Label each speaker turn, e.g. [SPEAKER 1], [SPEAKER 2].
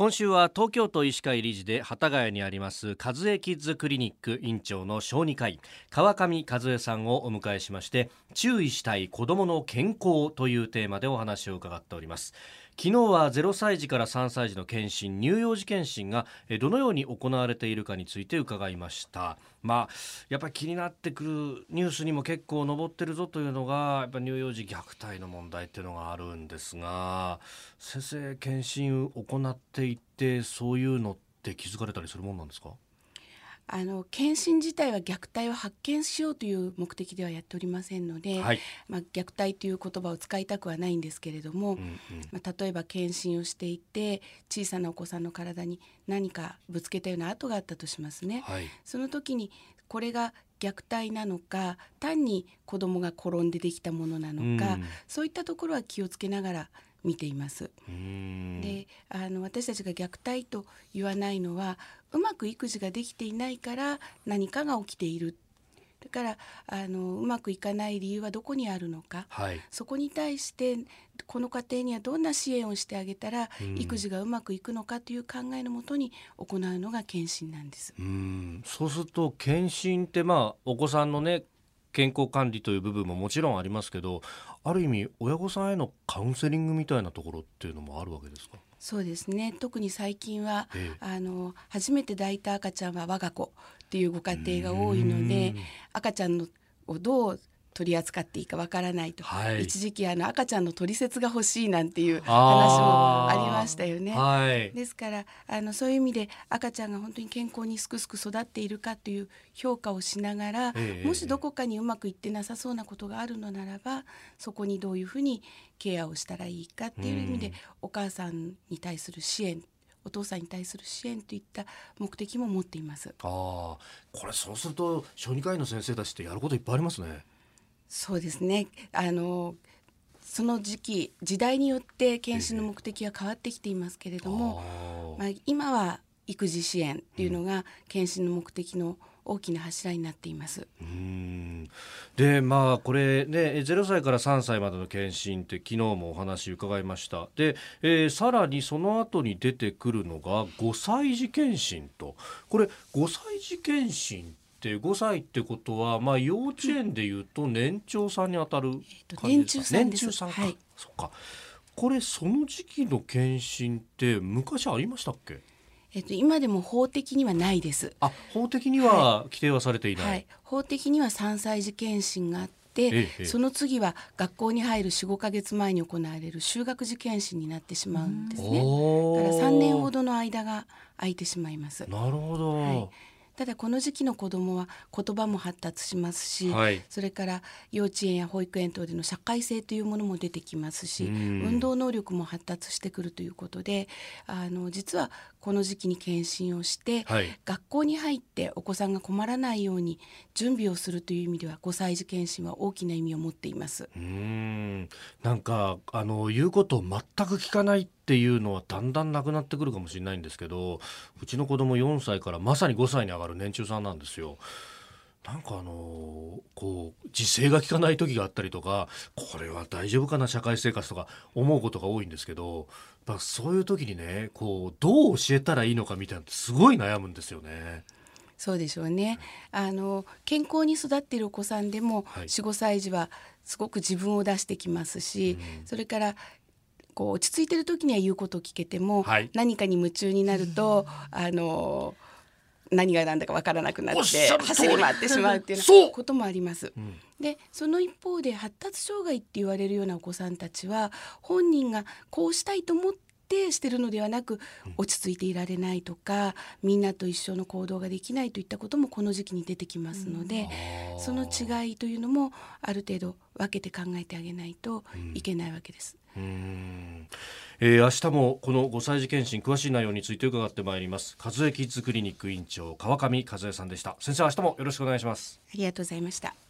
[SPEAKER 1] 今週は東京都医師会理事で幡ヶ谷にあります和江キッズクリニック院長の小児科医川上和江さんをお迎えしまして注意したい子どもの健康というテーマでお話を伺っております。昨日は0歳児から3歳児の検診乳幼児検診がどのように行われているかについて伺いました。まあやっぱり気になってくるニュースにも結構上ってるぞというのがやっぱ乳幼児虐待の問題っていうのがあるんですが先生検診を行っていてそういうのって気づかれたりするもんなんですか？
[SPEAKER 2] あの検診自体は虐待を発見しようという目的ではやっておりませんので、はい、まあ、虐待という言葉を使いたくはないんですけれども、うんうん、まあ、例えば検診をしていて小さなお子さんの体に何かぶつけたような跡があったとしますね。はい、その時にこれが虐待なのか単に子供が転んでできたものなのか、うん、そういったところは気をつけながら見ています。であの私たちが虐待と言わないのはうまく育児ができていないから何かが起きている。だからあのうまくいかない理由はどこにあるのか、はい、そこに対してこの家庭にはどんな支援をしてあげたら、育児がうまくいくのかという考えのもとに行うのが検診なんです。
[SPEAKER 1] うん。そうすると検診ってまあお子さんのね健康管理という部分ももちろんありますけどある意味親御さんへのカウンセリングみたいなところっていうのもあるわけですか？
[SPEAKER 2] そうですね。特に最近は、ええ、あの初めて抱いた赤ちゃんは我が子っていうご家庭が多いので赤ちゃんのをどう取り扱っていいかわからないと、はい、一時期あの赤ちゃんの取説が欲しいなんていう話もありましたよね。はい、ですからあのそういう意味で赤ちゃんが本当に健康にすくすく育っているかという評価をしながら、えー、もしどこかにうまくいってなさそうなことがあるのならばそこにどういうふうにケアをしたらいいかっていう意味で、お母さんに対する支援お父さんに対する支援といった目的も持っています。ああ、
[SPEAKER 1] これそうすると小児科医の先生たちってやることいっぱいありますね。
[SPEAKER 2] そうですね。あのその時期時代によって検診の目的は変わってきていますけれども、まあ、今は育児支援っていうのが検診の目的の大きな柱になっています。
[SPEAKER 1] うん。でまあこれね0歳から3歳までの検診って昨日もお話伺いました。で、えー、さらにその後に出てくるのが5歳児検診と。これ5歳児検診って5歳ってことは、まあ、幼稚園でいうと年長さんに当たる
[SPEAKER 2] 感じですか、
[SPEAKER 1] 年中さんか、はい、そっか。これその時期の検診って昔ありましたっけ？
[SPEAKER 2] えっと、今でも法的にはないです。
[SPEAKER 1] あ、法的には規定はされていない。はい、
[SPEAKER 2] 法的には3歳児検診があって、ええ、その次は学校に入る4、5か月前に行われる就学時検診になってしまうんですね。だから3年ほどの間が空いてしまいます。
[SPEAKER 1] なるほど。はい
[SPEAKER 2] ただこの時期の子どもは言葉も発達しますし、はい、それから幼稚園や保育園等での社会性というものも出てきますし、運動能力も発達してくるということであの実はこの時期に検診をして、はい、学校に入ってお子さんが困らないように準備をするという意味では5歳児検診は大きな意味を持っています。
[SPEAKER 1] うん。なんかあの言うことを全く聞かないっていうのはだんだんなくなってくるかもしれないんですけどうちの子供4歳からまさに5歳に上がる年中さんなんですよ。なんかあのこう自制が効かない時があったりとかこれは大丈夫かな社会生活とか思うことが多いんですけどやそういう時にねこうどう教えたらいいのかみたいなすごい悩むんですよね。
[SPEAKER 2] そうでしょうね。あの健康に育っているお子さんでも、はい、45歳児はすごく自分を出してきますし、うん、それからこう落ち着いてる時には言うことを聞けても、はい、何かに夢中になると、あの何が何だか分からなくなって走り回ってしまうっていうこともあります。うん、でその一方で発達障害って言われるようなお子さんたちは本人がこうしたいと思ってしてるのではなく落ち着いていられないとかみんなと一緒の行動ができないといったこともこの時期に出てきますので、うん、その違いというのもある程度分けて考えてあげないといけないわけです。うん。
[SPEAKER 1] えー、明日もこの5歳児検診詳しい内容について伺ってまいります。和江キッズクリニック院長川上和江さんでした。先生明日もよろしくお願いします。
[SPEAKER 2] ありがとうございました。